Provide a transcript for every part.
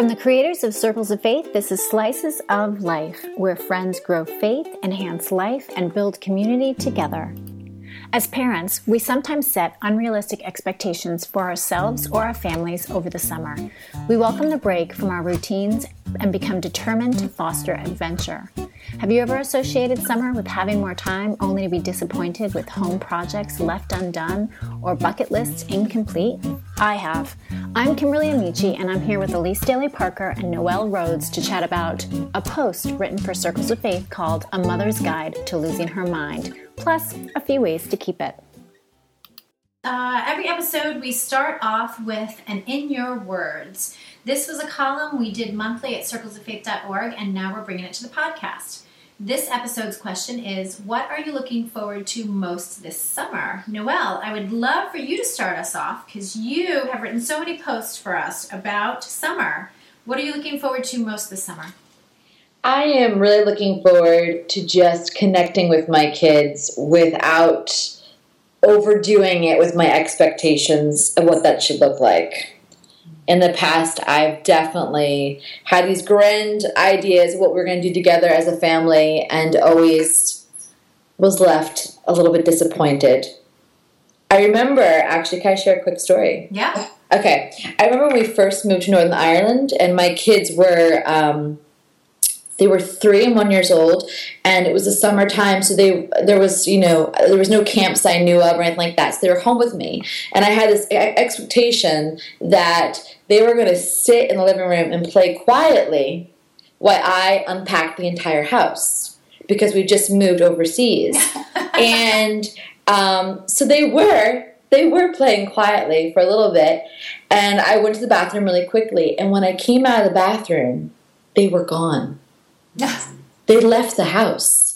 From the creators of Circles of Faith, this is Slices of Life, where friends grow faith, enhance life, and build community together. As parents, we sometimes set unrealistic expectations for ourselves or our families over the summer. We welcome the break from our routines and become determined to foster adventure. Have you ever associated summer with having more time only to be disappointed with home projects left undone or bucket lists incomplete? I have. I'm Kimberly Amici, and I'm here with Elise Daly Parker and Noelle Rhodes to chat about a post written for Circles of Faith called A Mother's Guide to Losing Her Mind, plus a few ways to keep it. Uh, every episode, we start off with an In Your Words. This was a column we did monthly at circlesoffaith.org, and now we're bringing it to the podcast. This episode's question is What are you looking forward to most this summer? Noelle, I would love for you to start us off because you have written so many posts for us about summer. What are you looking forward to most this summer? I am really looking forward to just connecting with my kids without overdoing it with my expectations of what that should look like. In the past, I've definitely had these grand ideas of what we're going to do together as a family and always was left a little bit disappointed. I remember, actually, can I share a quick story? Yeah. Okay. I remember when we first moved to Northern Ireland and my kids were. Um, they were three and one years old, and it was the summertime, so they there was you know there was no camps I knew of or anything like that. So they were home with me, and I had this expectation that they were going to sit in the living room and play quietly while I unpacked the entire house because we just moved overseas, and um, so they were they were playing quietly for a little bit, and I went to the bathroom really quickly, and when I came out of the bathroom, they were gone. they left the house.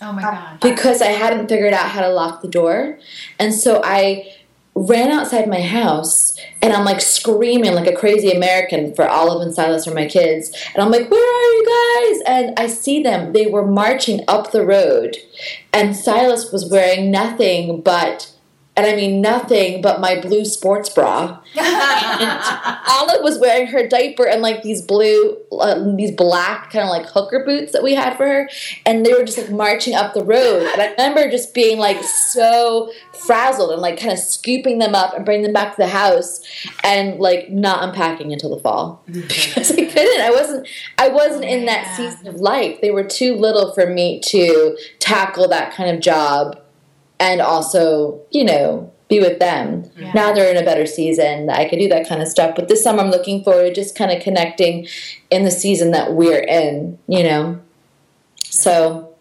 Oh my god. Because I hadn't figured out how to lock the door. And so I ran outside my house and I'm like screaming like a crazy American for Olive and Silas or my kids. And I'm like, where are you guys? And I see them. They were marching up the road. And Silas was wearing nothing but and I mean nothing but my blue sports bra. Olive was wearing her diaper and like these blue, uh, these black kind of like hooker boots that we had for her, and they were just like marching up the road. And I remember just being like so frazzled and like kind of scooping them up and bringing them back to the house, and like not unpacking until the fall because I couldn't. I wasn't. I wasn't in that season of life. They were too little for me to tackle that kind of job and also, you know, be with them. Yeah. Now they're in a better season. I could do that kind of stuff. But this summer, I'm looking forward to just kind of connecting in the season that we're in, you know. So.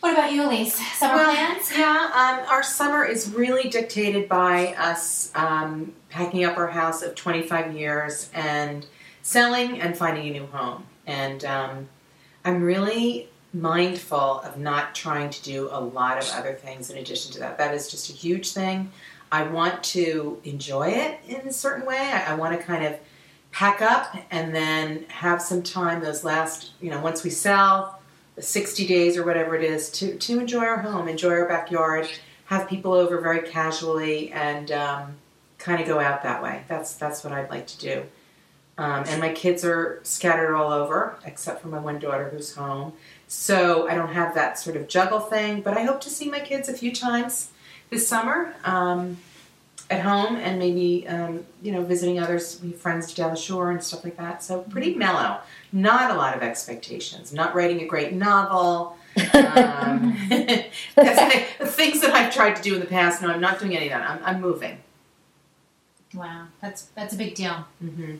What about you, Elise? Summer well, plans? Yeah, um, our summer is really dictated by us um, packing up our house of 25 years and selling and finding a new home. And um, I'm really mindful of not trying to do a lot of other things in addition to that. That is just a huge thing. I want to enjoy it in a certain way. I, I want to kind of pack up and then have some time those last, you know, once we sell, the 60 days or whatever it is, to, to enjoy our home, enjoy our backyard, have people over very casually, and um, kind of go out that way. That's that's what I'd like to do. Um, and my kids are scattered all over, except for my one daughter who's home. So I don't have that sort of juggle thing, but I hope to see my kids a few times this summer um, at home and maybe, um, you know, visiting others, we have friends down the shore and stuff like that. So pretty mellow. Not a lot of expectations. Not writing a great novel. um, the things that I've tried to do in the past, no, I'm not doing any of that. I'm, I'm moving. Wow, that's that's a big deal. Mm-hmm.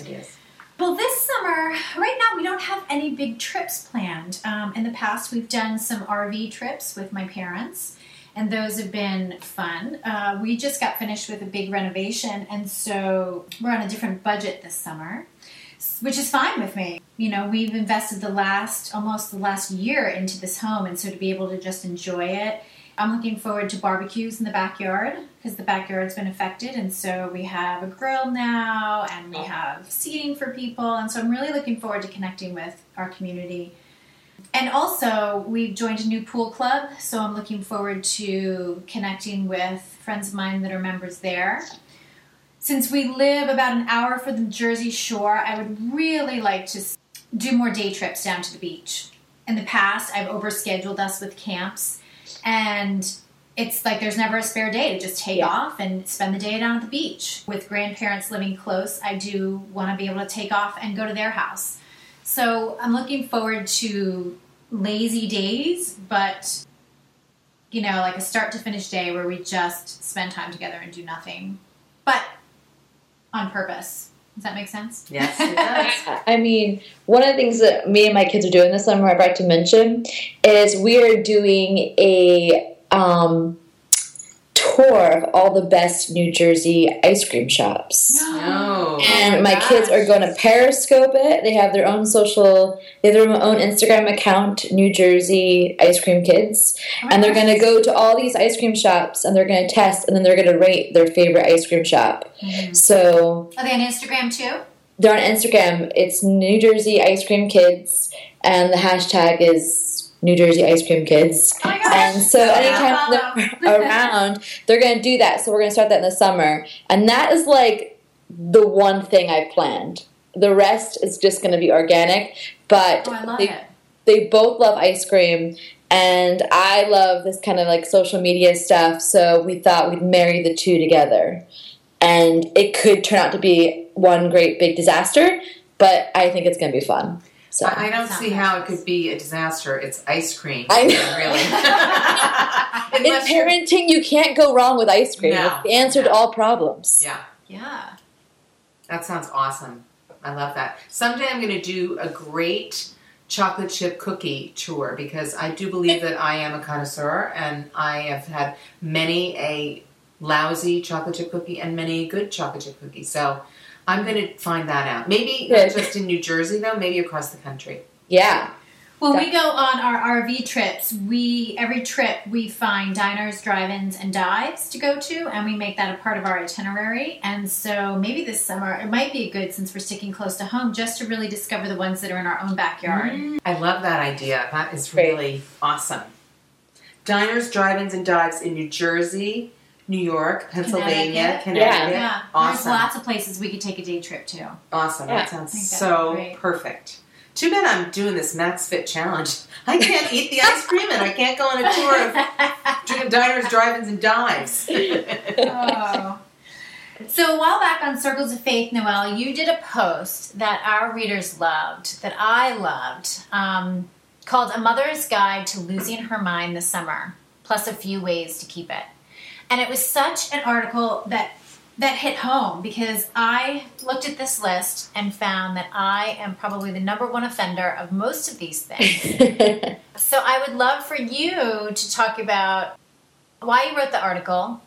It is. Well, this summer, right now, we don't have any big trips planned. Um, in the past, we've done some RV trips with my parents, and those have been fun. Uh, we just got finished with a big renovation, and so we're on a different budget this summer, which is fine with me. You know, we've invested the last almost the last year into this home, and so to be able to just enjoy it I'm looking forward to barbecues in the backyard because the backyard's been affected, and so we have a grill now, and we oh. have seating for people, and so I'm really looking forward to connecting with our community. And also, we've joined a new pool club, so I'm looking forward to connecting with friends of mine that are members there. since we live about an hour from the Jersey Shore, I would really like to do more day trips down to the beach. In the past, I've overscheduled us with camps, and it's like there's never a spare day to just take Yeah. off and spend the day down at the beach. With grandparents living close, I do want to be able to take off and go to their house. So I'm looking forward to lazy days, but you know, like a start to finish day where we just spend time together and do nothing, but on purpose. Does that make sense? Yes, it does. I mean, one of the things that me and my kids are doing this summer, I'd like to mention, is we are doing a um, tour of all the best New Jersey ice cream shops. No. Oh and Oh my kids are going to Periscope it. They have their own social, they have their own Instagram account, New Jersey Ice Cream Kids. And they're going to go to all these ice cream shops and they're going to test and then they're going to rate their favorite ice cream shop. Mm-hmm. So Are they on Instagram too? they're on Instagram. It's New Jersey Ice Cream Kids, and the hashtag is New Jersey Ice Cream Kids. Oh. And so anytime follow. they're around, they're going to do that. So we're going to start that in the summer, and that is like the one thing I've planned. The rest is just going to be organic, but Oh, I love they, it. they both love ice cream. And I love this kind of like social media stuff, so we thought we'd marry the two together. And it could turn out to be one great big disaster, but I think it's going to be fun. So I I don't see how it could be a disaster. It's ice cream. I Really. in parenting, you can't go wrong with ice cream. No, it's the answer to no. all problems. Yeah, Yeah. that sounds awesome. I love that. Someday I'm going to do a great chocolate chip cookie tour because I do believe that I am a connoisseur and I have had many a lousy chocolate chip cookie and many good chocolate chip cookies. So I'm going to find that out. Maybe not Good. just in New Jersey though, maybe across the country. Yeah. When we go on our RV trips, we every trip we find diners, drive-ins, and dives to go to, and we make that a part of our itinerary. And so maybe this summer it might be good since we're sticking close to home, just to really discover the ones that are in our own backyard. Mm. I love that idea. That is Great. really awesome. Diners, drive-ins, and dives in New Jersey, New York, Pennsylvania, Connecticut. Connecticut. Yeah. Yeah, Awesome. there's lots of places we could take a day trip to. Awesome. Yeah. That sounds I think that'd so perfect. Too bad I'm doing this Max Fit challenge. I can't eat the ice cream and I can't go on a tour of drinking diners, drive-ins, and dives. oh. So a while back on Circles of Faith, Noelle, you did a post that our readers loved, that I loved, um, called "A Mother's Guide to Losing Her Mind This Summer," plus a few ways to keep it. And it was such an article that that hit home because I looked at this list and found that I am probably the number one offender of most of these things. So I would love for you to talk about why you wrote the article.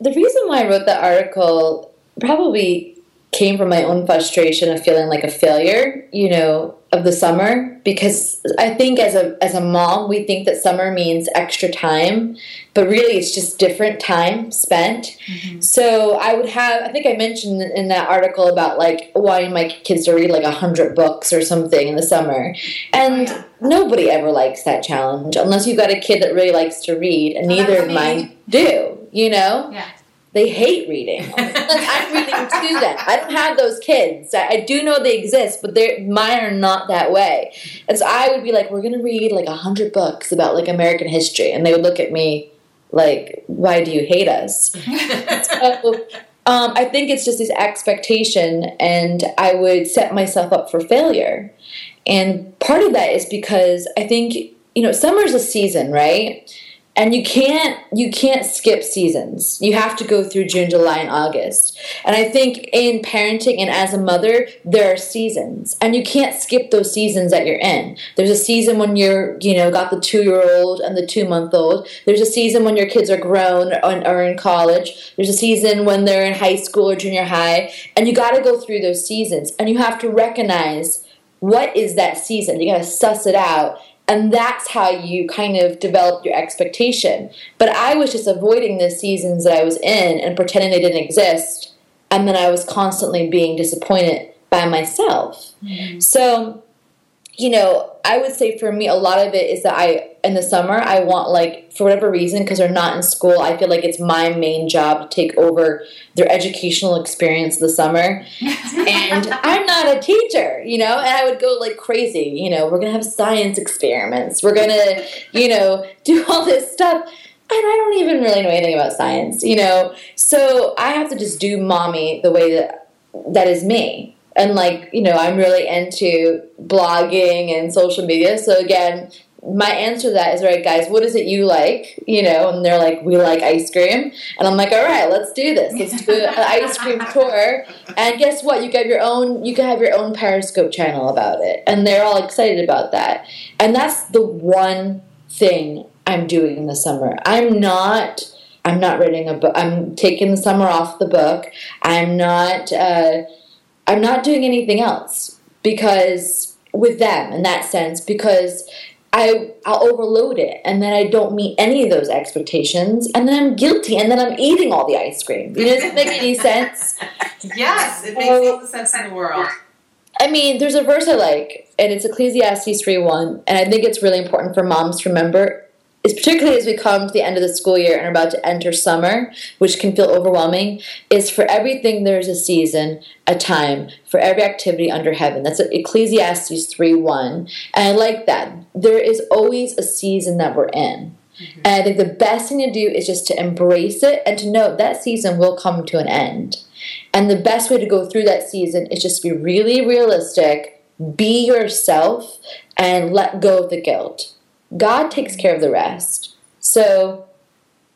the reason why I wrote the article probably came from my own frustration of feeling like a failure, you know, of the summer because I think as a as a mom we think that summer means extra time, but really it's just different time spent. Mm-hmm. So I would have I think I mentioned in that article about like wanting my kids to read like a hundred books or something in the summer. And Oh, yeah. nobody ever likes that challenge unless you've got a kid that really likes to read and Oh, neither of mine do, you know? Yeah. They hate reading. I'm reading to them. I don't have those kids. I, I do know they exist, but they're mine are not that way. And so I would be like, "We're gonna read like a hundred books about like American history," and they would look at me like, "Why do you hate us?" so, um, I think it's just this expectation, and I would set myself up for failure. And part of that is because I think you know summer's a season, right? And you can't you can't skip seasons. You have to go through June, July, and August. And I think in parenting and as a mother, there are seasons, and you can't skip those seasons that you're in. There's a season when you're you know got the two year old and the two month old. There's a season when your kids are grown or, or in college. There's a season when they're in high school or junior high, and you got to go through those seasons, and you have to recognize what is that season. You got to suss it out and that's how you kind of develop your expectation. But I was just avoiding the seasons that I was in and pretending they didn't exist. And then I was constantly being disappointed by myself. Mm-hmm. So you know, I would say for me, a lot of it is that I, in the summer, I want, like, for whatever reason, because they're not in school, I feel like it's my main job to take over their educational experience the summer. and I'm not a teacher, you know, and I would go like crazy, you know, we're going to have science experiments, we're going to, you know, do all this stuff. And I don't even really know anything about science, you know. So I have to just do mommy the way that that is me and like you know i'm really into blogging and social media. So again my answer to that is right guys what is it you like? You know and they're like we like ice cream. And i'm like all right let's do this. Let's do an ice cream tour. And guess what? You get your own you can have your own periscope channel about it. And they're all excited about that. And that's the one thing i'm doing in the summer. I'm not i'm not reading a book. I'm taking the summer off the book. I'm not uh, I'm not doing anything else because with them in that sense because I I'll overload it and then I don't meet any of those expectations and then I'm guilty and then I'm eating all the ice cream. You know, does it make any sense? yes, it makes all the sense in the world. I mean, there's a verse I like, and it's Ecclesiastes 3 1, and I think it's really important for moms to remember is particularly as we come to the end of the school year and are about to enter summer, which can feel overwhelming, is for everything there's a season, a time, for every activity under heaven. That's Ecclesiastes 3 1. And I like that. There is always a season that we're in. Mm-hmm. And I think the best thing to do is just to embrace it and to know that season will come to an end. And the best way to go through that season is just to be really realistic, be yourself, and let go of the guilt God takes care of the rest. So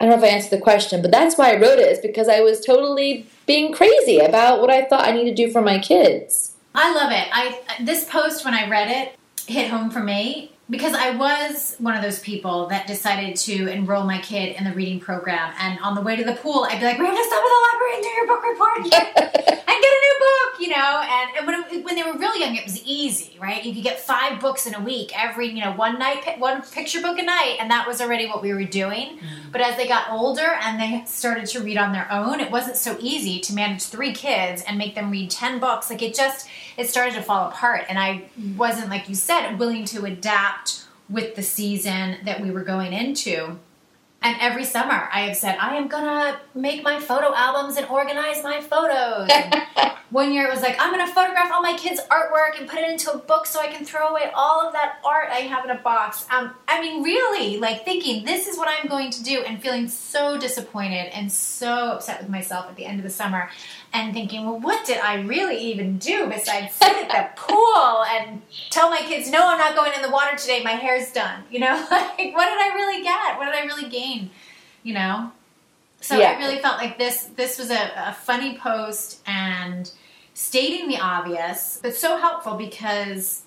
I don't know if I answered the question, but that's why I wrote it, is because I was totally being crazy about what I thought I needed to do for my kids. I love it. I this post when I read it hit home for me because I was one of those people that decided to enroll my kid in the reading program, and on the way to the pool, I'd be like, "We're gonna stop at the library and do your book report and get, and get a new book," you know. And, and when it, when they were really young, it was easy, right? You could get five books in a week, every you know, one night, one picture book a night, and that was already what we were doing. Mm. But as they got older and they started to read on their own, it wasn't so easy to manage three kids and make them read ten books. Like it just it started to fall apart, and I wasn't, like you said, willing to adapt with the season that we were going into. And every summer, I have said, I am gonna make my photo albums and organize my photos. one year, it was like, I'm gonna photograph all my kids' artwork and put it into a book so I can throw away all of that art I have in a box. Um, I mean, really, like thinking this is what I'm going to do and feeling so disappointed and so upset with myself at the end of the summer and thinking, well, what did I really even do besides sit at the pool and tell my kids, no, I'm not going in the water today, my hair's done. You know, like, what did I really get? What did I really gain? You know? So yeah. I really felt like this this was a, a funny post and stating the obvious, but so helpful because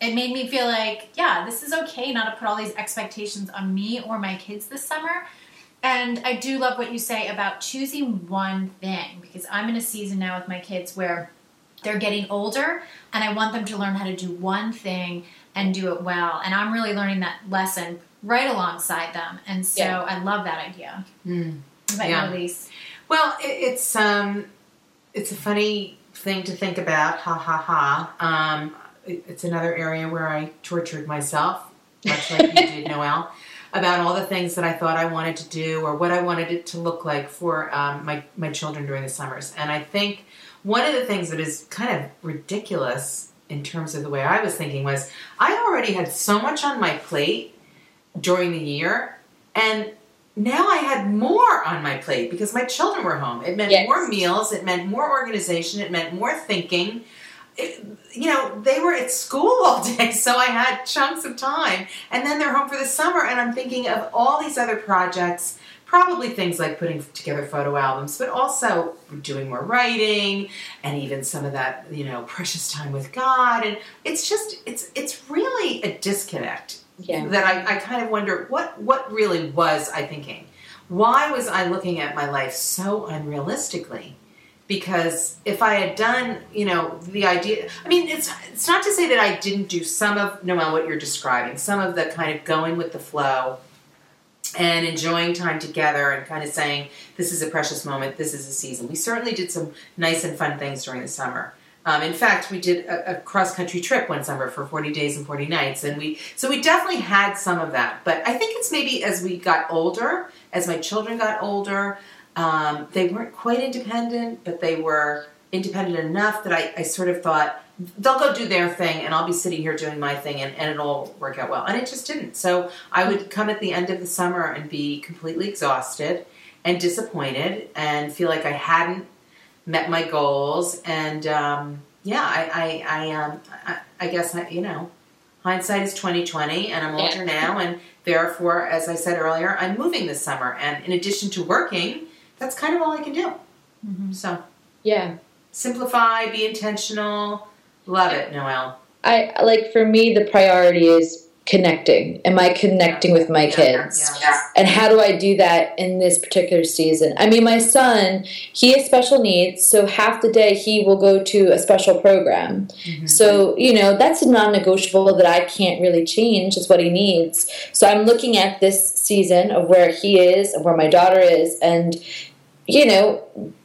it made me feel like, yeah, this is okay not to put all these expectations on me or my kids this summer and I do love what you say about choosing one thing because I'm in a season now with my kids where they're getting older and I want them to learn how to do one thing and do it well. And I'm really learning that lesson right alongside them. And so yeah. I love that idea. Mm. yeah. Elise? Well, it, it's um, it's a funny thing to think about. Ha ha ha. Um, it, it's another area where I tortured myself, much like you did, Noelle about all the things that I thought I wanted to do or what I wanted it to look like for um, my, my children during the summers. And I think one of the things that is kind of ridiculous in terms of the way I was thinking was I already had so much on my plate during the year, and now I had more on my plate because my children were home. It meant yes. more meals, it meant more organization, it meant more thinking you know, they were at school all day, so I had chunks of time. And then they're home for the summer, and I'm thinking of all these other projects, probably things like putting together photo albums, but also doing more writing and even some of that, you know, precious time with God. And it's just, it's, it's really a disconnect yeah. that I, I kind of wonder what, what really was I thinking? Why was I looking at my life so unrealistically? Because if I had done, you know, the idea, I mean, it's it's not to say that I didn't do some of Noelle what you're describing, some of the kind of going with the flow and enjoying time together and kind of saying this is a precious moment, this is a season. We certainly did some nice and fun things during the summer. Um, in fact, we did a, a cross country trip one summer for 40 days and 40 nights, and we so we definitely had some of that. But I think it's maybe as we got older, as my children got older, um, they weren't quite independent, but they were independent enough that I, I sort of thought they'll go do their thing and I'll be sitting here doing my thing and, and it'll work out well. And it just didn't. So I would come at the end of the summer and be completely exhausted and disappointed and feel like I hadn't met my goals. And um, yeah, I, I, I, um, I, I guess, I, you know, hindsight is 2020 and I'm older now. And therefore, as I said earlier, I'm moving this summer. And in addition to working, that's kind of all I can do. Mm-hmm. So Yeah. simplify, be intentional. Love it, Noelle. I like for me the priority is connecting. Am I connecting with my kids? Yeah. And how do I do that in this particular season? I mean, my son, he has special needs, so half the day he will go to a special program. Mm-hmm. So, you know, that's a non negotiable that I can't really change, is what he needs. So I'm looking at this season of where he is and where my daughter is and, you know,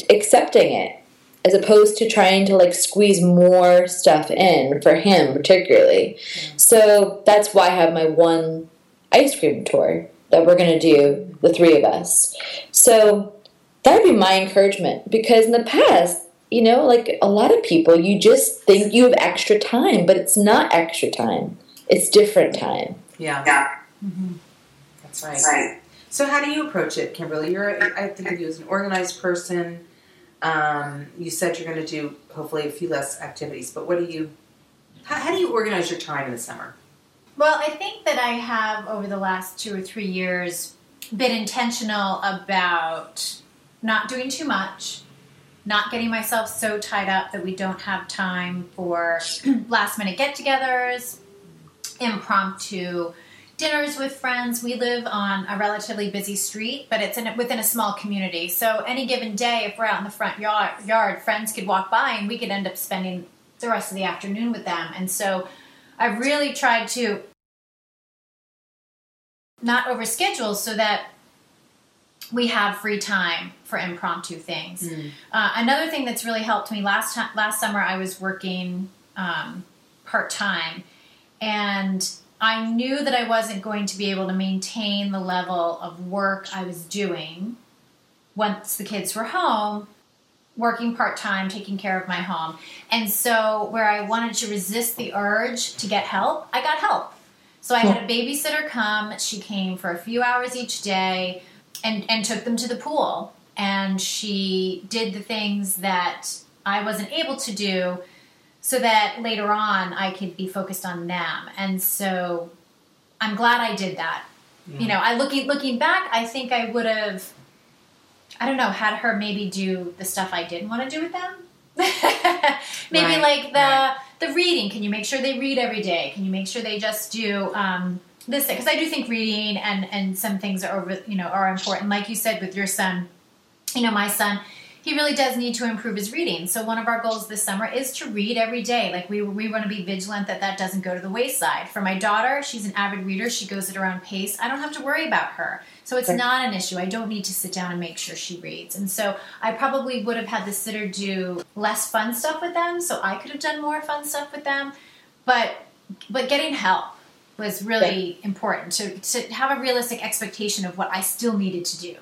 accepting it as opposed to trying to like squeeze more stuff in for him particularly. So that's why I have my one ice cream tour that we're going to do, the three of us. So that would be my encouragement because in the past, you know, like a lot of people, you just think you have extra time, but it's not extra time. It's different time. Yeah, Yeah, mm-hmm. that's right. that's right. So, how do you approach it, Kimberly? You're, I think of you as an organized person. Um, you said you're going to do hopefully a few less activities, but what do you? How, how do you organize your time in the summer? Well, I think that I have over the last two or three years been intentional about not doing too much, not getting myself so tied up that we don't have time for last minute get togethers, impromptu dinners with friends. We live on a relatively busy street, but it's in, within a small community. So any given day, if we're out in the front yard, yard, friends could walk by and we could end up spending the rest of the afternoon with them. And so I've really tried to not overschedule so that we have free time for impromptu things. Uh, another thing that's really helped me last time last summer I was working um, part time, and I knew that I wasn't going to be able to maintain the level of work I was doing once the kids were home. Working part time, taking care of my home. And so, where I wanted to resist the urge to get help, I got help. So, I had a babysitter come. She came for a few hours each day and, and took them to the pool. And she did the things that I wasn't able to do so that later on I could be focused on them. And so, I'm glad I did that. You know, I looking looking back, I think I would have I don't know, had her maybe do the stuff I didn't want to do with them. maybe Right, like the right. the reading. Can you make sure they read every day? Can you make sure they just do um, this? Because I do think reading and and some things are over, you know are important. Like you said with your son, you know, my son. He really does need to improve his reading. So one of our goals this summer is to read every day. Like we we want to be vigilant that that doesn't go to the wayside. For my daughter, she's an avid reader. She goes at her own pace. I don't have to worry about her. So it's not an issue. I don't need to sit down and make sure she reads. And so I probably would have had the sitter do less fun stuff with them, so I could have done more fun stuff with them. But but getting help was really important to, to have a realistic expectation of what I still needed to do.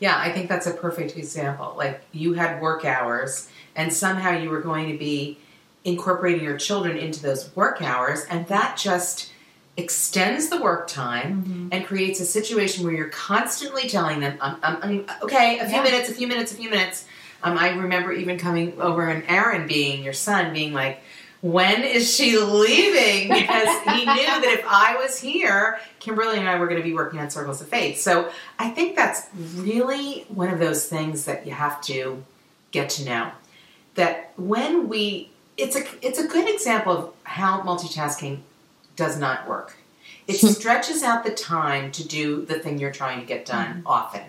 Yeah, I think that's a perfect example. Like you had work hours, and somehow you were going to be incorporating your children into those work hours, and that just extends the work time and creates a situation where you're constantly telling them, um, um, I mean, okay, a few Yeah. minutes, a few minutes, a few minutes. Um, I remember even coming over and Aaron being your son being like, when is she leaving? Because he knew that if I was here, Kimberly and I were going to be working on Circles of Faith. So I think that's really one of those things that you have to get to know. That when we, it's a it's a good example of how multitasking does not work. It stretches out the time to do the thing you're trying to get done mm-hmm. often,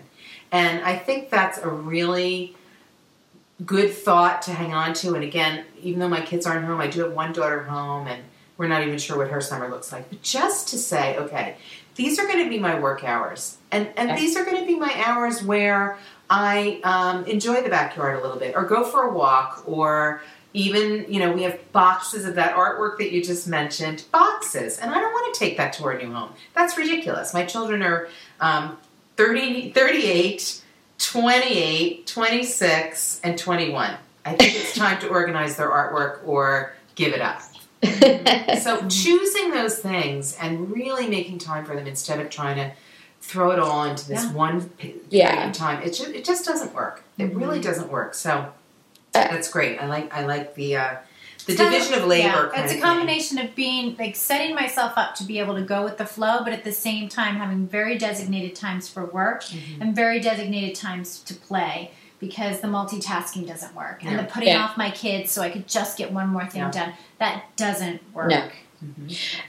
and I think that's a really good thought to hang on to. And again, even though my kids aren't home, I do have one daughter home, and we're not even sure what her summer looks like. But just to say, okay, these are going to be my work hours, and and these are going to be my hours where I um, enjoy the backyard a little bit, or go for a walk, or even you know we have boxes of that artwork that you just mentioned boxes. And i don't want to take that to our new home. That's ridiculous. My children are um, 30, 38 28 26 and 21 i think it's time to organize their artwork or give it up so choosing those things and really making time for them instead of trying to throw it all into this Yeah. one period Yeah. of time it just, it just doesn't work it Mm-hmm. really doesn't work so Uh, that's great i like i like the uh, the It's kind division of labor yeah, kind it's of a thing. combination of being like setting myself up to be able to go with the flow, but at the same time having very designated times for work Mm-hmm. and very designated times to play because the multitasking doesn't work. And Yeah. the putting Yeah. off my kids so I could just get one more thing Yeah. done, that doesn't work. No.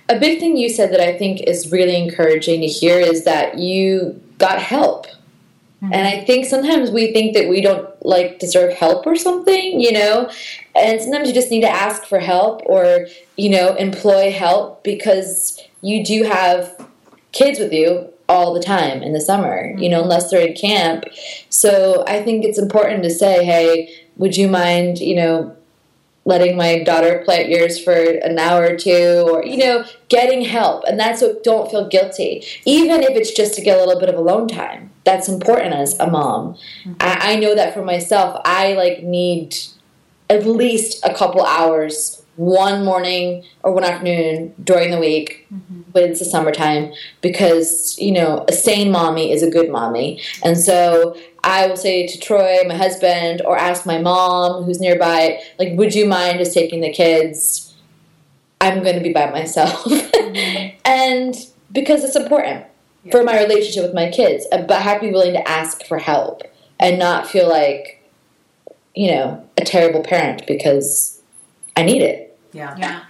A big thing you said that I think is really encouraging to hear is that you got help. And I think sometimes we think that we don't like deserve help or something, you know? And sometimes you just need to ask for help or, you know, employ help because you do have kids with you all the time in the summer, you know, mm-hmm. unless they're in camp. So I think it's important to say, hey, would you mind, you know, letting my daughter play at yours for an hour or two? Or you know getting help. And that's what don't feel guilty. Even if it's just to get a little bit of alone time that's important as a mom. Mm-hmm. I, I know that for myself i like need at least a couple hours one morning or one afternoon during the week mm-hmm. when it's the summertime because you know a sane mommy is a good mommy. And so i will say to troy my husband or ask my mom who's nearby like would you mind just taking the kids? I'm going to be by myself. Mm-hmm. And because it's important for my relationship with my kids but i have to be willing to ask for help and not feel like you know a terrible parent because i need it yeah Yeah.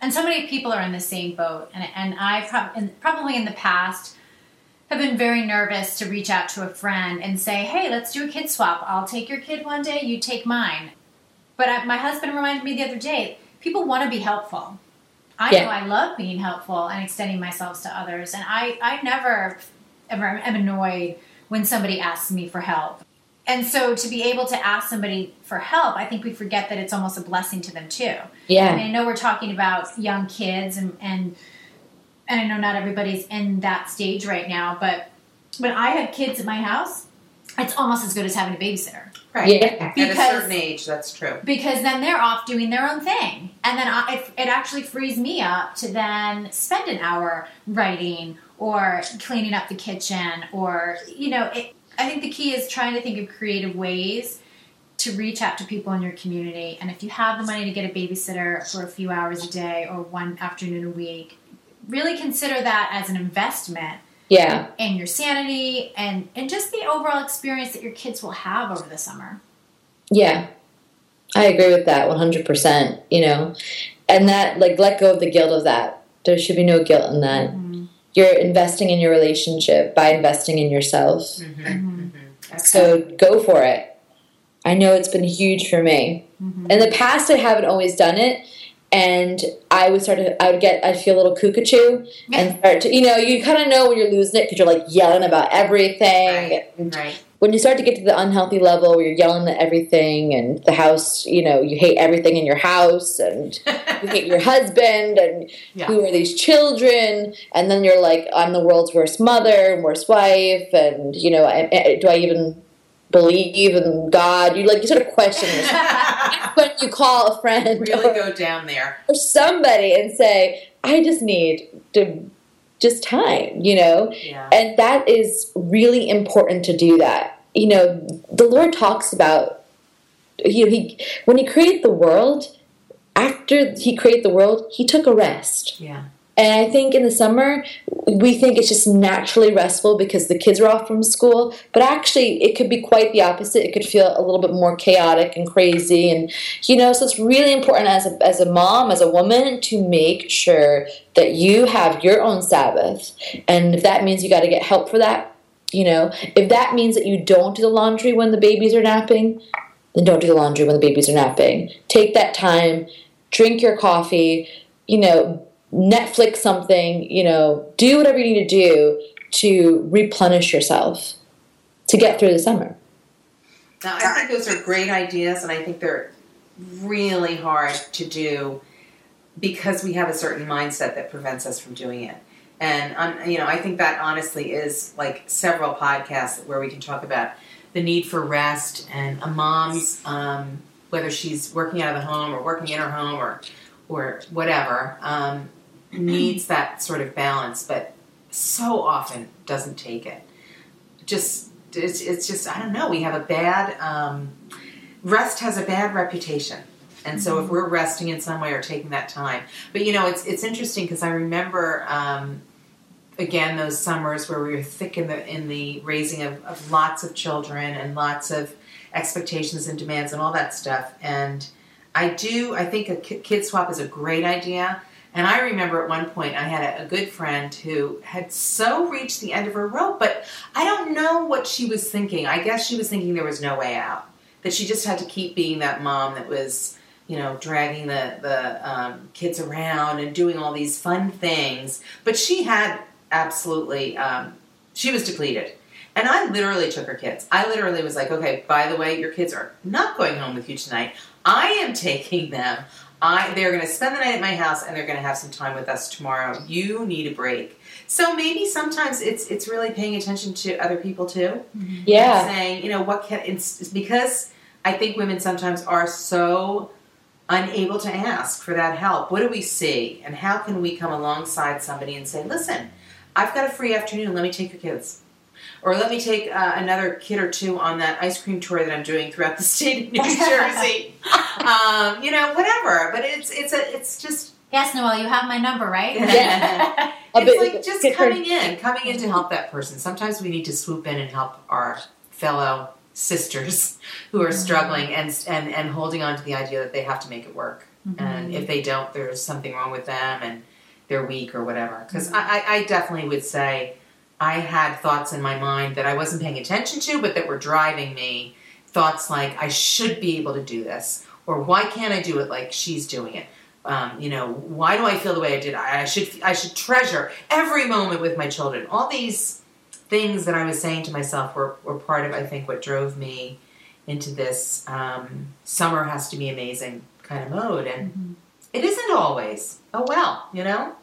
And so many people are in the same boat. And, and I prob- and probably in the past have been very nervous to reach out to a friend and say, hey, let's do a kid swap. I'll take your kid one day, you take mine. But I, my husband reminded me the other day people want to be helpful. I Yeah. know I love being helpful and extending myself to others. And I, I never ever am annoyed when somebody asks me for help. And so to be able to ask somebody for help, I think we forget that it's almost a blessing to them too. yeah I mean, I know we're talking about young kids, and and and I know not everybody's in that stage right now, but when I have kids at my house, it's almost as good as having a babysitter right Yeah. at a Because- certain age that's true because then they're off doing their own thing, and then I, it, it actually frees me up to then spend an hour writing or cleaning up the kitchen, or you know, it, I think the key is trying to think of creative ways to reach out to people in your community. And if you have the money to get a babysitter for a few hours a day or one afternoon a week, really consider that as an investment yeah And your sanity and, and just the overall experience that your kids will have over the summer. Yeah, I agree with that 100%. You know, and that, like, let go of the guilt of that. There should be no guilt in that. Mm-hmm. You're investing in your relationship by investing in yourself. Mm-hmm. Mm-hmm. So go for it. I know it's been huge for me. In the past, I haven't always done it. And I would start to, I would get, I'd feel a little cuckoo and start to, you know, you kind of know when you're losing it because you're like yelling about everything. Right. Right when you start to get to the unhealthy level where you're yelling at everything and the house, you know, you hate everything in your house and you hate your husband and Yeah. who are these children and then you're like, I'm the world's worst mother and worst wife and you know, I, I- do I even believe in God? You like you sort of question yourself when you call a friend really or, go down there or somebody and say, I just need to just time, you know. yeah And that is really important to do that. You know, the Lord talks about you know, he when he created the world, after he created the world, he took a rest. yeah And I think in the summer, we think it's just naturally restful because the kids are off from school. But actually, it could be quite the opposite. It could feel a little bit more chaotic and crazy. And, you know, so it's really important as a, as a mom, as a woman, to make sure that you have your own Sabbath. And if that means you got to get help for that, you know, if that means that you don't do the laundry when the babies are napping, then don't do the laundry when the babies are napping. Take that time, drink your coffee, you know, Netflix something, you know, do whatever you need to do to replenish yourself to get through the summer. Now, I think those are great ideas, and I think they're really hard to do because we have a certain mindset that prevents us from doing it. And um, you know, I think that honestly is like several podcasts where we can talk about the need for rest and a mom's um, whether she's working out of the home or working in her home or or whatever um, needs that sort of balance, but so often doesn't take it. Just it's, it's just I don't know. We have a bad um, rest has a bad reputation. And so, if we're resting in some way or taking that time, but you know, it's it's interesting because I remember um, again those summers where we were thick in the in the raising of, of lots of children and lots of expectations and demands and all that stuff. And I do I think a kid swap is a great idea. And I remember at one point I had a, a good friend who had so reached the end of her rope, but I don't know what she was thinking. I guess she was thinking there was no way out. That she just had to keep being that mom that was you know, dragging the the um, kids around and doing all these fun things. But she had absolutely, um, she was depleted. And I literally took her kids. I literally was like, okay, by the way, your kids are not going home with you tonight. I am taking them. I they're going to spend the night at my house and they're going to have some time with us tomorrow. You need a break. So maybe sometimes it's it's really paying attention to other people too. Mm-hmm. Yeah. saying, you know, what can it's because I think women sometimes are so unable to ask for that help. What do we see? And how can we come alongside somebody and say, listen, I've got a free afternoon, let me take your kids. Or let me take uh, another kid or two on that ice cream tour that I'm doing throughout the state of New Jersey. um, you know, whatever. But it's it's a it's just Yes, Noelle, you have my number, right? Yeah. it's like just coming in, coming in to help that person. Sometimes we need to swoop in and help our fellow sisters who are struggling and and and holding on to the idea that they have to make it work. Mm-hmm. And if they don't, there's something wrong with them and they're weak or whatever. Because mm-hmm. I, I definitely would say I had thoughts in my mind that I wasn't paying attention to, but that were driving me. Thoughts like I should be able to do this, or why can't I do it like she's doing it? Um, you know, why do I feel the way I did? I, I should I should treasure every moment with my children. All these things that I was saying to myself were, were part of, I think, what drove me into this um, summer has to be amazing kind of mode. And mm-hmm. it isn't always. Oh, well, you know?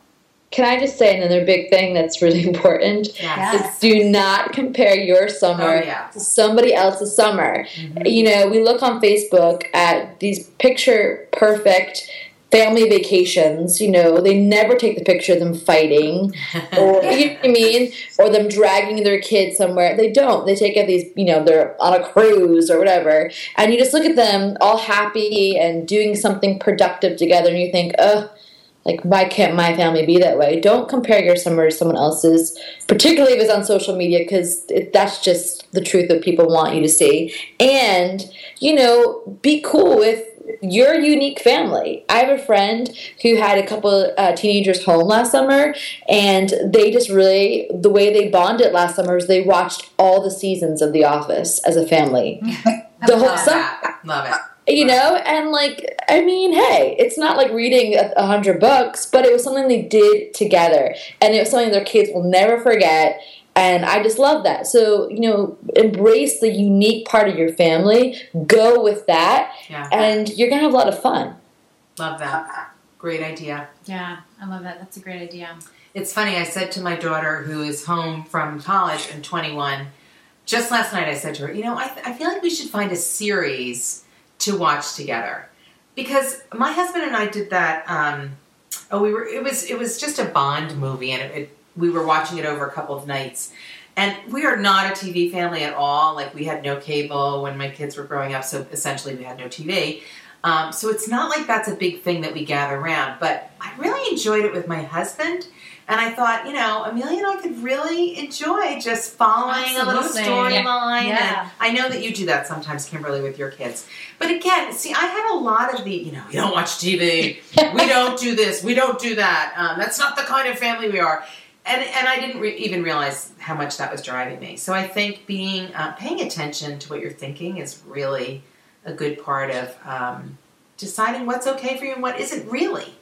Can I just say another big thing that's really important? Yes. Is do not compare your summer oh, yeah. to somebody else's summer. Mm-hmm. You know, we look on Facebook at these picture perfect family vacations, you know, they never take the picture of them fighting or you know what I mean? Or them dragging their kids somewhere. They don't. They take it these, you know, they're on a cruise or whatever. And you just look at them all happy and doing something productive together and you think, oh, like why can't my family be that way? Don't compare your summer to someone else's, particularly if it's on social media, because that's just the truth that people want you to see. And you know, be cool with your unique family. I have a friend who had a couple uh, teenagers home last summer, and they just really the way they bonded last summer is they watched all the seasons of The Office as a family. the whole summer, love it. You know, and like, I mean, hey, it's not like reading a, a hundred books, but it was something they did together, and it was something their kids will never forget and I just love that. So, you know, embrace the unique part of your family, go with that, yeah. and you're going to have a lot of fun. Love that. Great idea. Yeah, I love that. That's a great idea. It's funny, I said to my daughter who is home from college and 21, just last night I said to her, you know, I, th- I feel like we should find a series to watch together. Because my husband and I did that. Um, oh, we were. It was. It was just a Bond movie, and it, it we were watching it over a couple of nights. And we are not a TV family at all. Like we had no cable when my kids were growing up, so essentially we had no TV. Um, so it's not like that's a big thing that we gather around. But I really enjoyed it with my husband. And I thought, you know, Amelia and I could really enjoy just following Absolutely. a little storyline. Yeah. And I know that you do that sometimes, Kimberly, with your kids. But again, see, I had a lot of the, you know, we don't watch TV, we don't do this, we don't do that. Um, that's not the kind of family we are and and I didn't re- even realize how much that was driving me. So I think being uh, paying attention to what you're thinking is really a good part of um, deciding what's okay for you and what isn't really.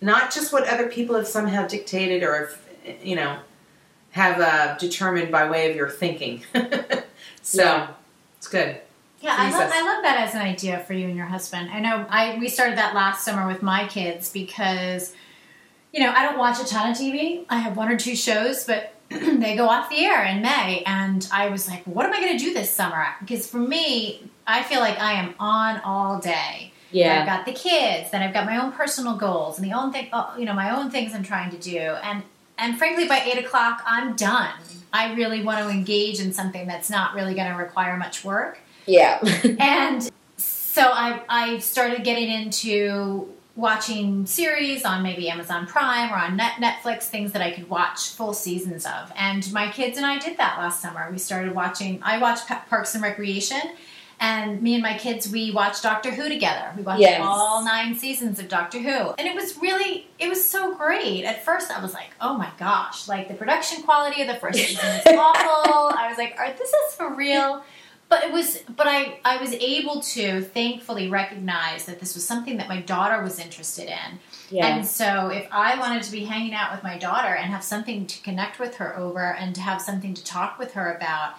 Not just what other people have somehow dictated or have, you know have uh, determined by way of your thinking. so yeah. it's good. Yeah, I love. I love that as an idea for you and your husband. I know I we started that last summer with my kids because, you know, I don't watch a ton of TV. I have one or two shows, but they go off the air in May, and I was like, what am I going to do this summer? Because for me, I feel like I am on all day. I've got the kids, then I've got my own personal goals and the own thing, oh, you know, my own things I'm trying to do, and and frankly, by eight o'clock, I'm done. I really want to engage in something that's not really going to require much work Yeah. and so I, I started getting into watching series on maybe Amazon Prime or on Net, Netflix, things that I could watch full seasons of. And my kids and I did that last summer. We started watching, I watched Parks and Recreation, and me and my kids, we watched Doctor Who together. We watched Yes. all nine seasons of Doctor Who. And it was really, it was so great. At first, I was like, oh my gosh, like the production quality of the first season is awful. I was like, are this is for real? But it was, but I, I was able to thankfully recognize that this was something that my daughter was interested in. Yeah. And so if I wanted to be hanging out with my daughter and have something to connect with her over and to have something to talk with her about,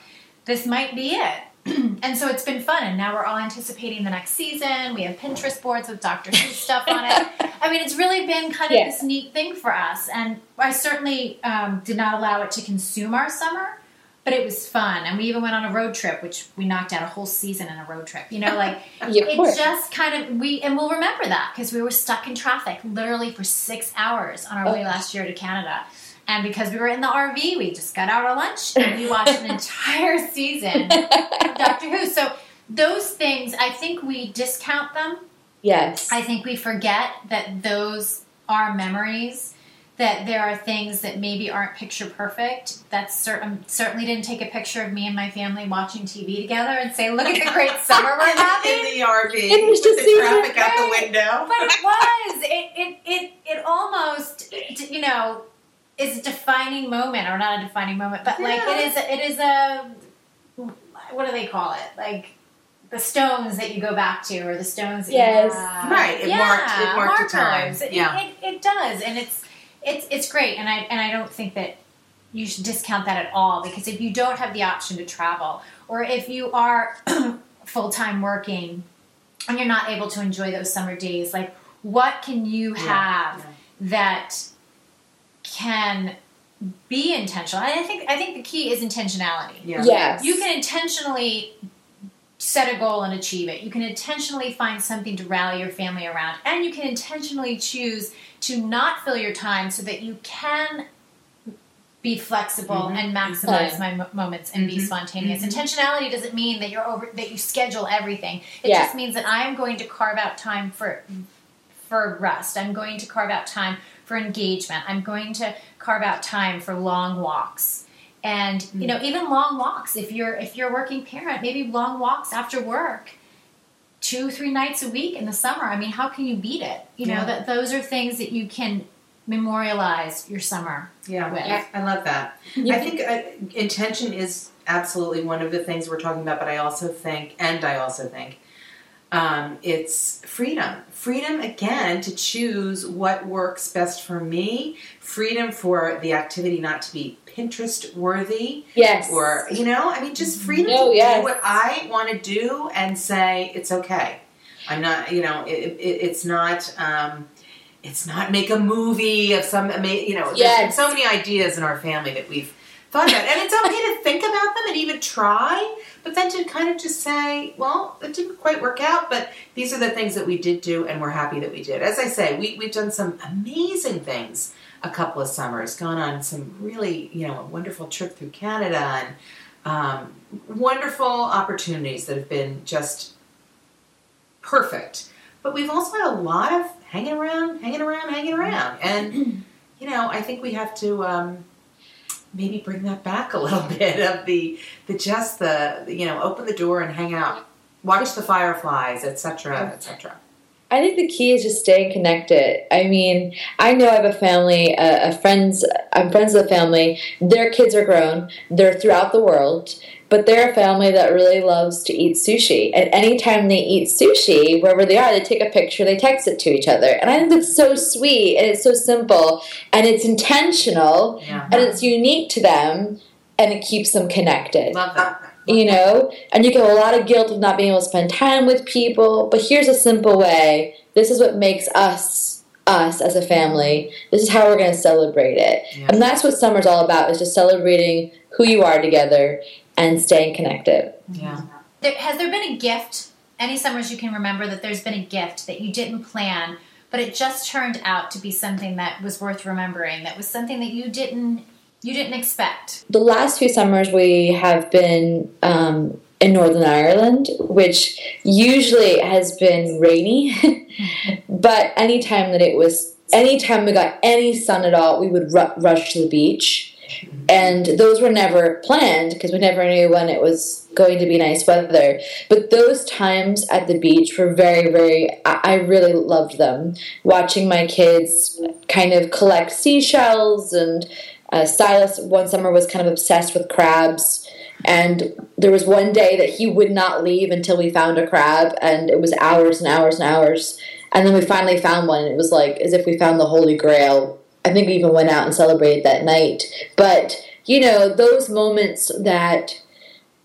this might be it. and so it's been fun. And now we're all anticipating the next season. We have Pinterest boards with Doctor Who stuff on it. I mean, it's really been kind of Yeah. this neat thing for us. And I certainly um, did not allow it to consume our summer. But it was fun, and we even went on a road trip, which we knocked out a whole season in a road trip. You know, like Yeah, it course. just kind of we and we'll remember that because we were stuck in traffic literally for six hours on our way Oh. last year to Canada. And because we were in the RV, we just got out our lunch and we watched an entire season of Doctor Who. So those things, I think we discount them. yes. I think we forget that those are memories. That there are things that maybe aren't picture perfect. That's certain. Um, certainly didn't take a picture of me and my family watching TV together and say, "Look at the great summer we're having." in the RV It was just the traffic out the window. but it was it it it, it almost you know is a defining moment or not a defining moment but like Yeah. it is it is a what do they call it like the stones that you go back to or the stones that Yes. you have. Right, it yeah, marked- it marked a time. markers. It- Yeah. it, it, does and it's it's it's great and I and I don't think that you should discount that at all because if you don't have the option to travel or if you are full-time working and you're not able to enjoy those summer days like what can you have yeah. that can be intentional and i think i think the key is intentionality Yeah. yes. you can intentionally set a goal and achieve it. You can intentionally find something to rally your family around, and you can intentionally choose to not fill your time so that you can be flexible Mhm. and maximize Yeah. my mo- moments and be Mhm. spontaneous. Mhm. Intentionality doesn't mean that you're over that you schedule everything. It Yeah. just means that I am going to carve out time for for rest. I'm going to carve out time for engagement. I'm going to carve out time for long walks. And you know, even long walks. If you're if you're a working parent, maybe long walks after work, two three nights a week in the summer. I mean, how can you beat it? You know Yeah. that those are things that you can memorialize your summer. Yeah, with. I- love that. I think uh, intention is absolutely one of the things we're talking about, but I also think, and I also think, um, it's freedom. Freedom, again, to choose what works best for me. Freedom for the activity not to be Pinterest worthy, yes. or, you know, I mean, just freedom Oh, to yes. do what I want to do and say, it's okay. I'm not, you know, it, it, it's not. Um, it's not make a movie of some you know there's Yes. so many ideas in our family that we've thought about and it's okay to think about them and even try but then to kind of just say well it didn't quite work out but these are the things that we did do and we're happy that we did. As i say we, we've done some amazing things a couple of summers gone on some really you know a wonderful trip through canada and um, wonderful opportunities that have been just perfect. But we've also had a lot of hanging around, hanging around, hanging around. And, you know, I think we have to um, maybe bring that back a little bit of the, the just the, you know, open the door and hang out, watch the fireflies, etc., etc. I think the key is just staying connected. I mean, I know I have a family, uh, a friends. I'm friends with a family. Their kids are grown. They're throughout the world, but they're a family that really loves to eat sushi. And anytime they eat sushi, wherever they are, they take a picture, they text it to each other. And I think that's so sweet and it's so simple and it's intentional Yeah. and it's unique to them and it keeps them connected. Love that. you know, and you get a lot of guilt of not being able to spend time with people. But here's a simple way this is what makes us us as a family. This is how we're going to celebrate it. Yeah. And that's what summer's all about is just celebrating who you are together and staying connected. Yeah. There, has there been a gift, any summers you can remember, that there's been a gift that you didn't plan, but it just turned out to be something that was worth remembering, that was something that you didn't you didn't expect? The last few summers we have been um, in Northern Ireland, which usually has been rainy, but anytime that it was, anytime we got any sun at all, we would ru- rush to the beach. And those were never planned because we never knew when it was going to be nice weather. But those times at the beach were very, very, I, really loved them. Watching my kids kind of collect seashells and uh, Silas one summer was kind of obsessed with crabs, and there was one day that he would not leave until we found a crab, and it was hours and hours and hours. And then we finally found one, and it was like as if we found the Holy Grail. I think we even went out and celebrated that night. But you know, those moments that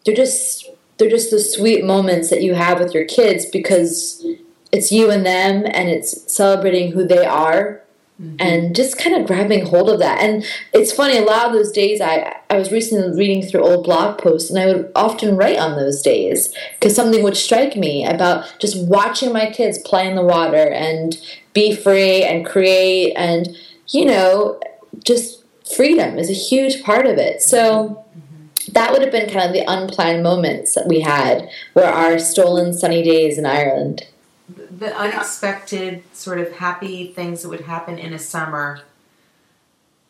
they're just they're just the sweet moments that you have with your kids because it's you and them, and it's celebrating who they are mm-hmm. and just kind of grabbing hold of that. And it's funny, a lot of those days, I, I was recently reading through old blog posts, and I would often write on those days because something would strike me about just watching my kids play in the water and be free and create, and you know, just freedom is a huge part of it. So. That would have been kind of the unplanned moments that we had, were our stolen sunny days in Ireland. the unexpected sort of happy things that would happen in a summer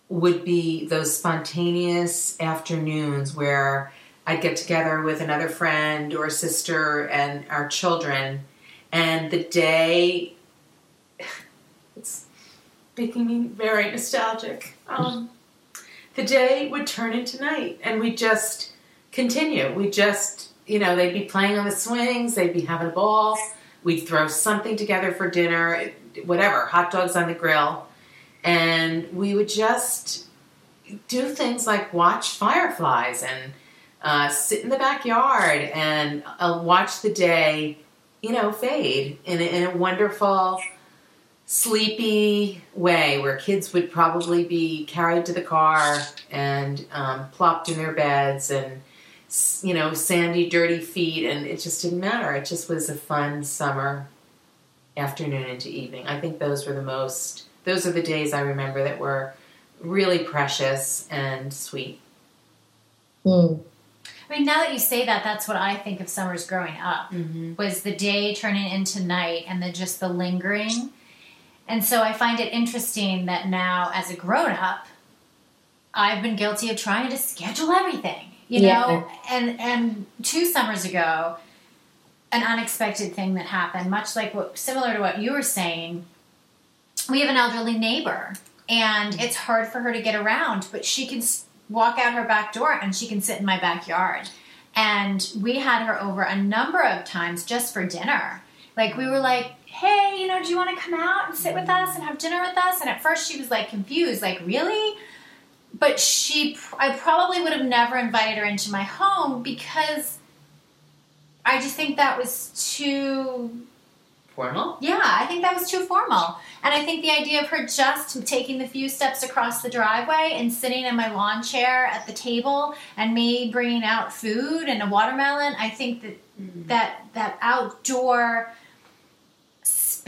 would be those spontaneous afternoons where I'd get together with another friend or sister and our children, and the day it's me very nostalgic. Um, the day would turn into night, and we just continue. We just, you know, they'd be playing on the swings, they'd be having a ball. We'd throw something together for dinner, whatever, hot dogs on the grill. And we would just do things like watch fireflies and uh, sit in the backyard and uh, watch the day, you know, fade in a, in a wonderful, sleepy way where kids would probably be carried to the car and um, plopped in their beds and you know, sandy, dirty feet, and it just didn't matter. It just was a fun summer afternoon into evening. I think those were the most, those are the days I remember that were really precious and sweet. Mm. I mean, now that you say that, that's what I think of summers growing up. Mm-hmm. was the day turning into night and then just the lingering. And so I find it interesting that now, as a grown up, I've been guilty of trying to schedule everything, you Yeah. know? And and two summers ago, an unexpected thing that happened, much like what similar to what you were saying, we have an elderly neighbor and it's hard for her to get around, but she can walk out her back door and she can sit in my backyard. And we had her over a number of times just for dinner. Like we were like, "Hey, you know, do you want to come out and sit with us and have dinner with us?" And at first she was like confused, like, "Really?" But she I probably would have never invited her into my home because I just think that was too Formal? yeah, I think that was too formal. And I think the idea of her just taking the few steps across the driveway and sitting in my lawn chair at the table and me bringing out food and a watermelon, I think that mm. that that outdoor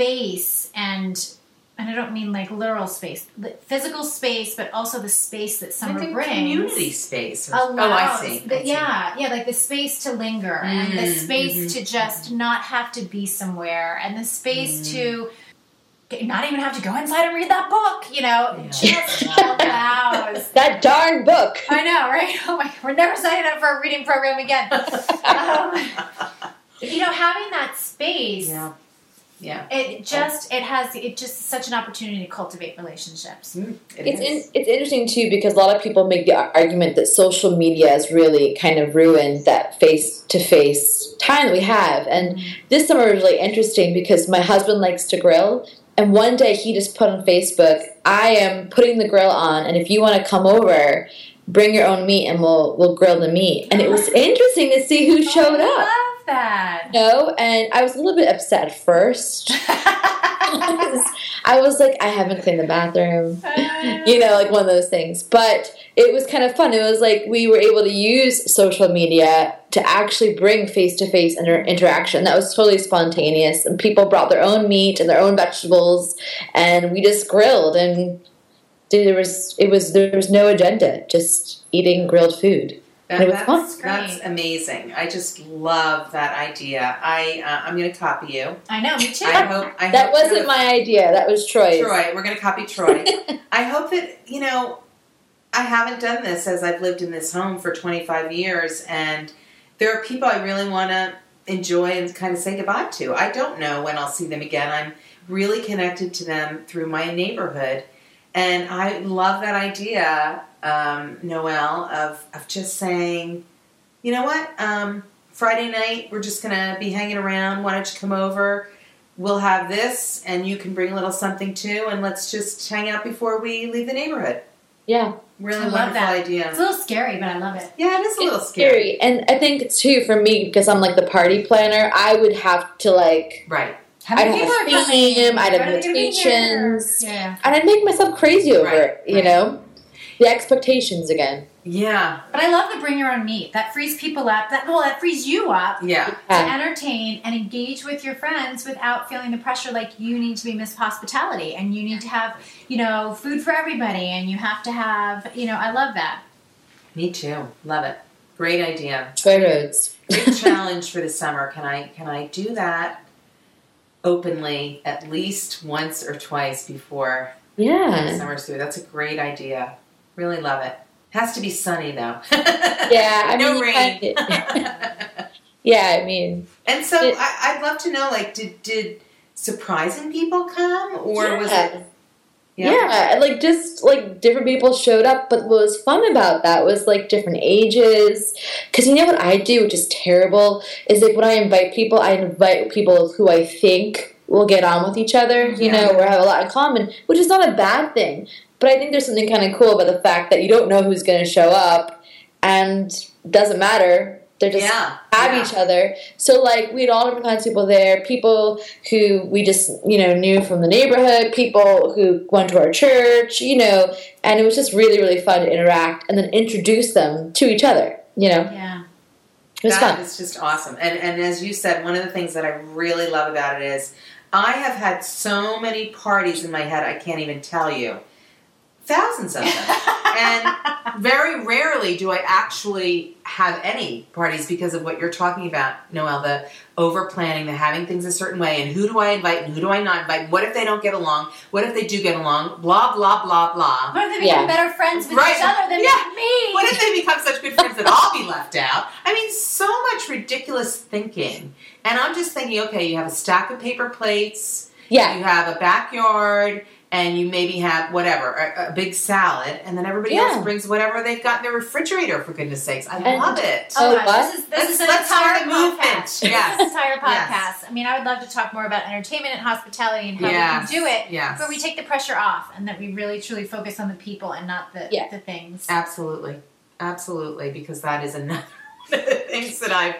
space and and I don't mean like literal space, physical space, but also the space that I summer think brings community space. Or, allows oh, I see. the- I see. yeah yeah like the space to linger and the Mm, space mhm, to just not have to be somewhere and the space Mm. to not even have to go inside and read that book you know Yeah. just allows That darn book. i know right oh my we're never signing up for a reading program again um, you know having that space yeah. Yeah. it just it has it just such an opportunity to cultivate relationships Mm, it It's is. in, it's interesting too because a lot of people make the argument that social media has really kind of ruined that face to face time that we have. And this summer was really interesting because my husband likes to grill, and one day he just put on Facebook, "I am putting the grill on, and if you want to come over." bring your own meat and we'll we'll grill the meat. And it was interesting to see who showed I up. That. No, and I was a little bit upset at first. I was like, I haven't cleaned the bathroom. Uh. you know, like one of those things. But it was kind of fun. It was like we were able to use social media to actually bring face to face interaction. That was totally spontaneous. And people brought their own meat and their own vegetables, and we just grilled. And there was it was there was no agenda, just eating grilled food. That, it was that's, fun. that's amazing. I just love that idea. I uh, I'm going to copy you. I know, me too. I hope I That hope wasn't my idea. That was Troy's. Troy. We're going to copy Troy. I hope that you know. I haven't done this as I've lived in this home for 25 years, and there are people I really want to enjoy and kind of say goodbye to. I don't know when I'll see them again. I'm really connected to them through my neighborhood, and I love that idea, um, Noelle, of of just saying, you know what, um, Friday night we're just gonna be hanging around. Why don't you come over? We'll have this, and you can bring a little something too, and let's just hang out before we leave the neighborhood. Yeah. Really I love wonderful that. idea. It's a little scary, but I love it. Yeah, it is a little It's scary. And I think too for me because I'm like the party planner, I would have to like Right. I'd many have people a are theme, I'd have What are they gonna be here? invitations. Yeah. and I'd make myself crazy over Right, it, you right. know? The expectations again. Yeah. But I love the bring your own meat. That frees people up. That well, that frees you up Yeah. to Yeah. entertain and engage with your friends without feeling the pressure like you need to be Miss Hospitality and you need to have, you know, food for everybody and you have to have, you know, I love that. Me too. Love it. Great idea. Troy Roads. Big challenge for the summer. Can I can I do that openly at least once or twice before the Yeah. summer's through? That's a great idea. Really love it. Has to be sunny though. Yeah, I no mean, rain. Yeah, I mean, and so It- I, I'd love to know, like, did did surprising people come, or was it? Yeah. and, like just like different people showed up. But what was fun about that was like different ages. Because you know what I do, which is terrible, is like when I invite people, I invite people who I think will get on with each other. You Yeah. know, or have a lot in common, which is not a bad thing. But I think there's something kind of cool about the fact that you don't know who's going to show up, and doesn't matter. They're just Yeah. have yeah. each other. So like we had all different kinds of people there. People who we just you know knew from the neighborhood. People who went to our church. You know, and it was just really really fun to interact and then introduce them to each other. You know, Yeah. it was That fun. is just awesome. And and as you said, one of the things that I really love about it is I have had so many parties in my head I can't even tell you. Thousands of them. and very rarely do I actually have any parties because of what you're talking about, Noel, the over planning, the having things a certain way, and who do I invite and who do I not invite? What if they don't get along? What if they do get along? Blah blah blah blah. What if they become Yeah. better friends with Right. each other than Yeah. me? What if they become such good friends that I'll be left out? I mean, so much ridiculous thinking. And I'm just thinking, okay, you have a stack of paper plates, Yeah, you have a backyard, and you maybe have whatever, a, a big salad, and then everybody Yeah. else brings whatever they've got in their refrigerator, for goodness sakes. I And- love it. Oh, Oh, gosh, what? this is this Let's- is an let's entire a movement. podcast. Yes. This is an entire Yes. podcast. I mean, I would love to talk more about entertainment and hospitality and how Yes. we can do it, Yes. but we take the pressure off and that we really truly focus on the people and not the Yeah. the things. Absolutely. Absolutely, because that is another one of the things that I've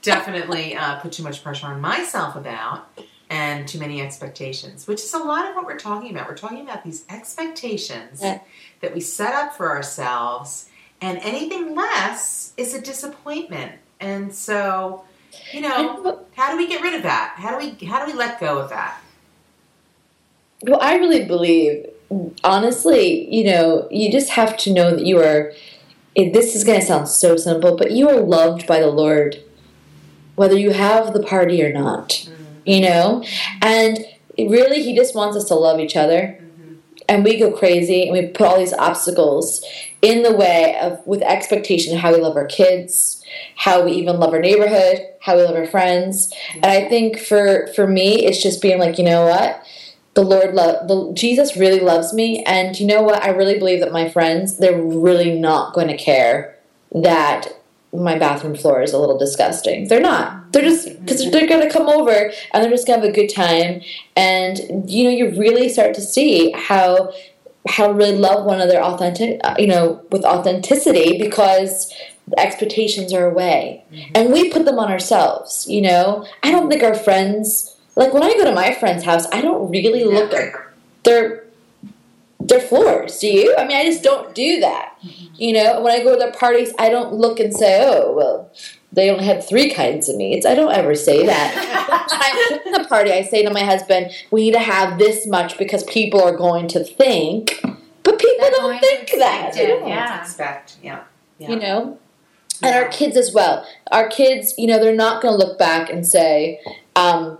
definitely uh, put too much pressure on myself about and too many expectations, which is a lot of what we're talking about. We're talking about these expectations Yeah. that we set up for ourselves, and anything less is a disappointment. And so, you know, how do we get rid of that? How do we how do we let go of that? Well, I really believe, honestly, you know, you just have to know that you are. This is going to sound so simple, but you are loved by the Lord, whether you have the party or not. Mm-hmm. You know, and really, He just wants us to love each other, mm-hmm. and we go crazy and we put all these obstacles in the way of with expectation of how we love our kids, how we even love our neighborhood, how we love our friends, and I think for for me, it's just being like, you know what? The Lord love the Jesus really loves me, and you know what? I really believe that my friends they're really not going to care that my bathroom floor is a little disgusting. They're not. They're just because they're going to come over and they're just going to have a good time, and you know you really start to see how how to really love one another authentic, uh, you know, with authenticity because the expectations are away, and we put them on ourselves. You know, I don't think our friends like when I go to my friend's house, I don't really look at their their floors. Do you? I mean, I just don't do that. You know, when I go to their parties, I don't look and say, "Oh, well, they only had three kinds of meats." I don't ever say that. I'm at the party. I say to my husband, "We need to have this much because people are going to think." But people They're don't think that. expect it, They don't. yeah. Expect, yeah. yeah. You know, and our kids as well. Our kids, you know, they're not going to look back and say, um,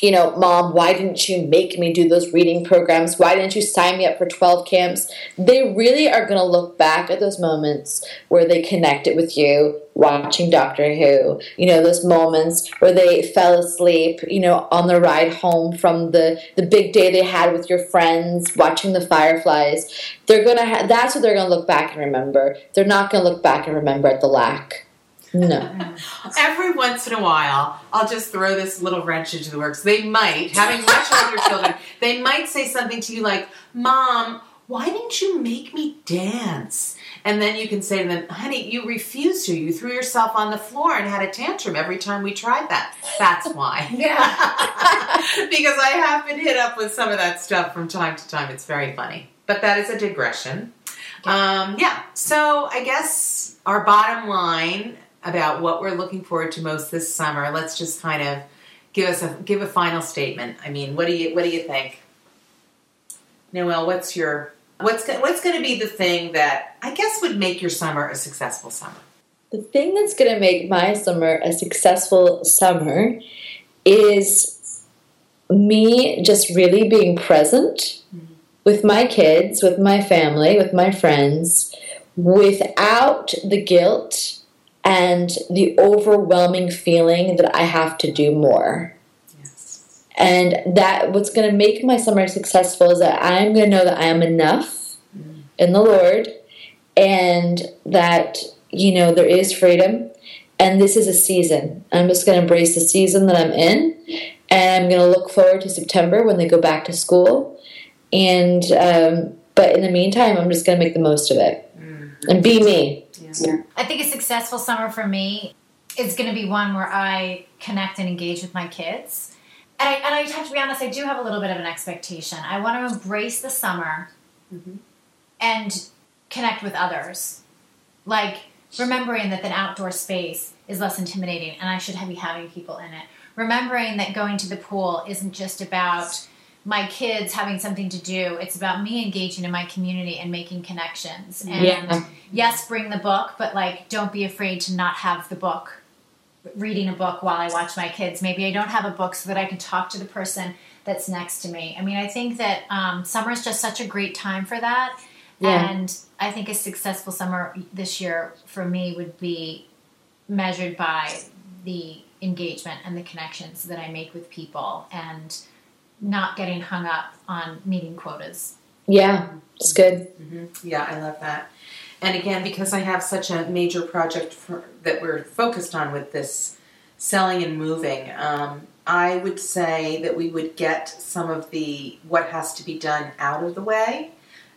you know, mom, why didn't you make me do those reading programs? Why didn't you sign me up for 12 camps? They really are going to look back at those moments where they connected with you watching Doctor Who, you know, those moments where they fell asleep, you know, on the ride home from the, the big day they had with your friends, watching the fireflies. They're going to ha- that's what they're going to look back and remember. They're not going to look back and remember at the lack. No. Every once in a while, I'll just throw this little wrench into the works. They might, having much older children, they might say something to you like, Mom, why didn't you make me dance? And then you can say to them, honey, you refused to. You threw yourself on the floor and had a tantrum every time we tried that. That's why. yeah. because I have been hit up with some of that stuff from time to time. It's very funny. But that is a digression. Um, yeah, so I guess our bottom line about what we're looking forward to most this summer, let's just kind of give us a give a final statement. I mean, what do you what do you think? Noel, what's your what's go- what's going to be the thing that I guess would make your summer a successful summer? The thing that's going to make my summer a successful summer is me just really being present mm-hmm. with my kids, with my family, with my friends, without the guilt and the overwhelming feeling that I have to do more. Yes. And that what's going to make my summer successful is that I'm going to know that I am enough in the Lord and that, you know, there is freedom. And this is a season. I'm just going to embrace the season that I'm in. And I'm going to look forward to September when they go back to school. And, um, but in the meantime, I'm just going to make the most of it and be me. Yeah. I think a successful summer for me is going to be one where I connect and engage with my kids. And I, and I have to be honest, I do have a little bit of an expectation. I want to embrace the summer mm-hmm. and connect with others. Like remembering that the outdoor space is less intimidating and I should be having people in it. Remembering that going to the pool isn't just about my kids having something to do, it's about me engaging in my community and making connections. And Yeah. yes, bring the book, but like don't be afraid to not have the book. Reading a book while I watch my kids. Maybe I don't have a book so that I can talk to the person that's next to me. I mean, I think that um, summer is just such a great time for that. Yeah. And I think a successful summer this year for me would be measured by the engagement and the connections that I make with people and not getting hung up on meeting quotas. Yeah, it's good. Yeah, I love that. And again, because I have such a major project for, that we're focused on with this selling and moving, um, I would say that we would get some of the what has to be done out of the way.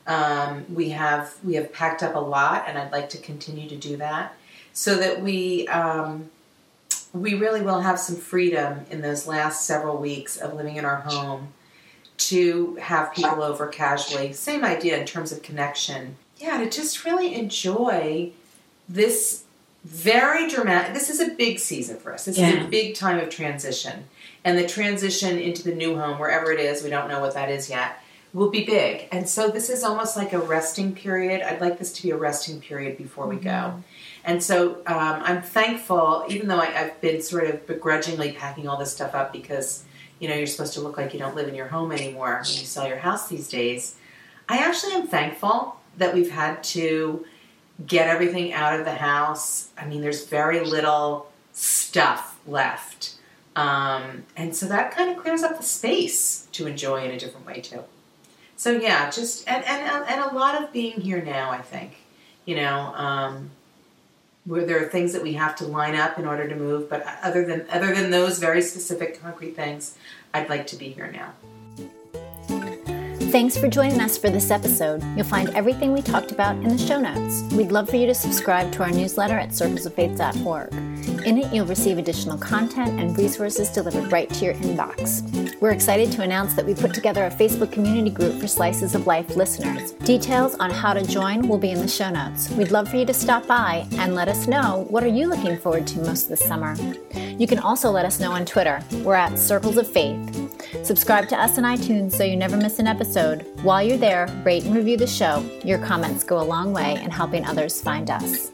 Um, we have we have packed up a lot, and I'd like to continue to do that so that we um, we really will have some freedom in those last several weeks of living in our home to have people over casually. Same idea in terms of connection. Yeah, to just really enjoy this very dramatic. This is a big season for us. This is a big time of transition. And the transition into the new home, wherever it is, we don't know what that is yet, will be big. And so this is almost like a resting period. I'd like this to be a resting period before we go. Mm-hmm. And so um, I'm thankful, even though I, I've been sort of begrudgingly packing all this stuff up because you know you're supposed to look like you don't live in your home anymore when you sell your house these days. I actually am thankful that we've had to get everything out of the house. I mean, there's very little stuff left. Um, and so that kind of clears up the space to enjoy in a different way too. So yeah, just and and and a lot of being here now. I think you know um, where there are things that we have to line up in order to move, but other than other than those very specific concrete things, I'd like to be here now. Thanks for joining us for this episode. You'll find everything we talked about in the show notes. We'd love for you to subscribe to our newsletter at circlesoffaith.org. In it, you'll receive additional content and resources delivered right to your inbox. We're excited to announce that we put together a Facebook community group for Slices of Life listeners. Details on how to join will be in the show notes. We'd love for you to stop by and let us know what are you looking forward to most this summer. You can also let us know on Twitter. We're at Circles of Faith. Subscribe to us on iTunes so you never miss an episode. While you're there, rate and review the show. Your comments go a long way in helping others find us.